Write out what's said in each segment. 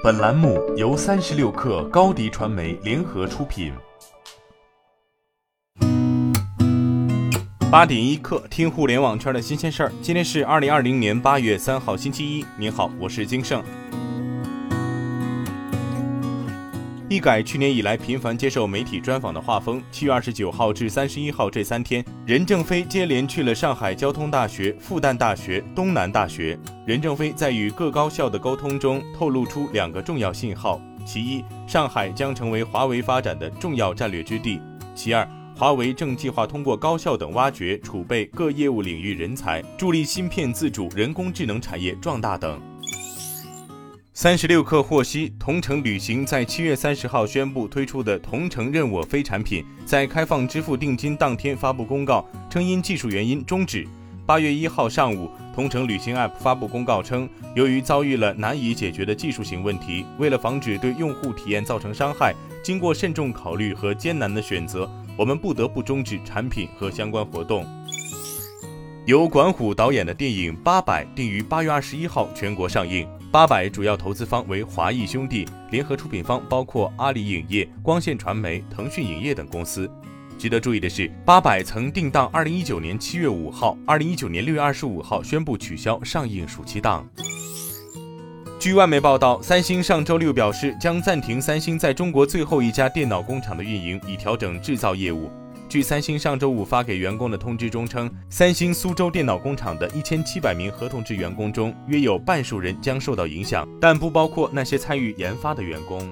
本栏目由三十六氪高低传媒联合出品。八点一刻，听互联网圈的新鲜事儿。今天是二零二零年八月三号，星期一。您好，我是金盛。一改去年以来频繁接受媒体专访的画风，七月二十九号至三十一号这三天，任正非接连去了上海交通大学、复旦大学、东南大学。任正非在与各高校的沟通中透露出两个重要信号：其一，上海将成为华为发展的重要战略之地；其二，华为正计划通过高校等挖掘、储备各业务领域人才，助力芯片自主、人工智能产业壮大等。三十六氪获悉，同程旅行在七月三十号宣布推出的同程任我飞产品，在开放支付定金当天发布公告，称因技术原因终止。八月一号上午，同程旅行 App 发布公告称，由于遭遇了难以解决的技术性问题，为了防止对用户体验造成伤害，经过慎重考虑和艰难的选择，我们不得不终止产品和相关活动。由管虎导演的电影《八佰》定于八月二十一号全国上映。八佰主要投资方为华谊兄弟，联合出品方包括阿里影业、光线传媒、腾讯影业等公司。值得注意的是，八佰曾定档二零一九年七月五号、二零一九年六月二十五号宣布取消上映暑期档。据外媒报道，三星上周六表示将暂停三星在中国最后一家电脑工厂的运营，以调整制造业务。据三星上周五发给员工的通知中称，三星苏州电脑工厂的一千七百名合同制员工中，约有半数人将受到影响，但不包括那些参与研发的员工。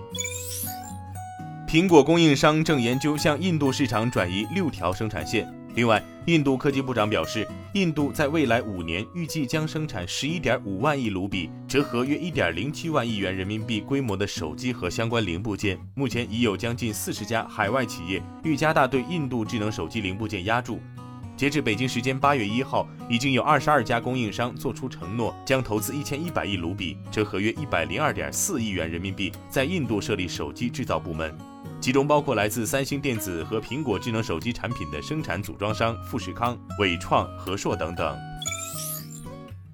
苹果供应商正研究向印度市场转移六条生产线。另外，印度科技部长表示，印度在未来五年预计将生产十一点五万亿卢比，折合约一点零七万亿元人民币规模的手机和相关零部件。目前已有将近四十家海外企业欲加大对印度智能手机零部件压注。截至北京时间八月一号，已经有二十二家供应商做出承诺，将投资一千一百亿卢比，折合约一百零二点四亿元人民币，在印度设立手机制造部门。其中包括来自三星电子和苹果智能手机产品的生产组装商富士康、伟创、和硕等等。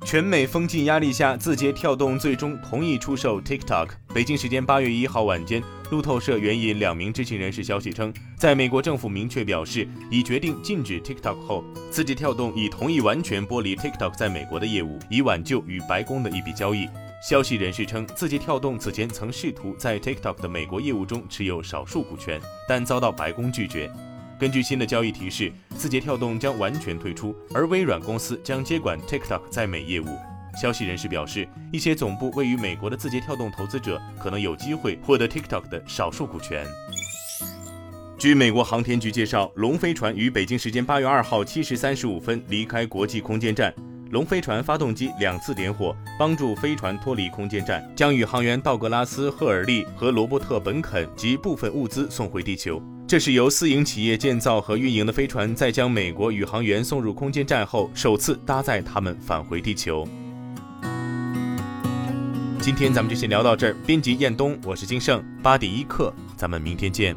全美封禁压力下，字节跳动最终同意出售 TikTok。北京时间八月一号晚间，路透社援引两名知情人士消息称，在美国政府明确表示已决定禁止 TikTok 后，字节跳动已同意完全剥离 TikTok 在美国的业务，以挽救与白宫的一笔交易。消息人士称，字节跳动此前曾试图在 TikTok 的美国业务中持有少数股权，但遭到白宫拒绝。根据新的交易提示，字节跳动将完全退出，而微软公司将接管 TikTok 在美业务。消息人士表示，一些总部位于美国的字节跳动投资者可能有机会获得 TikTok 的少数股权。据美国航天局介绍，龙飞船于北京时间八月二号七时三十五分离开国际空间站。龙飞船发动机两次点火，帮助飞船脱离空间站，将宇航员道格拉斯·赫尔利和罗伯特·本肯及部分物资送回地球。这是由私营企业建造和运营的飞船，在将美国宇航员送入空间站后，首次搭载他们返回地球。今天咱们就先聊到这儿。编辑：彦东，我是金盛，八点一刻，咱们明天见。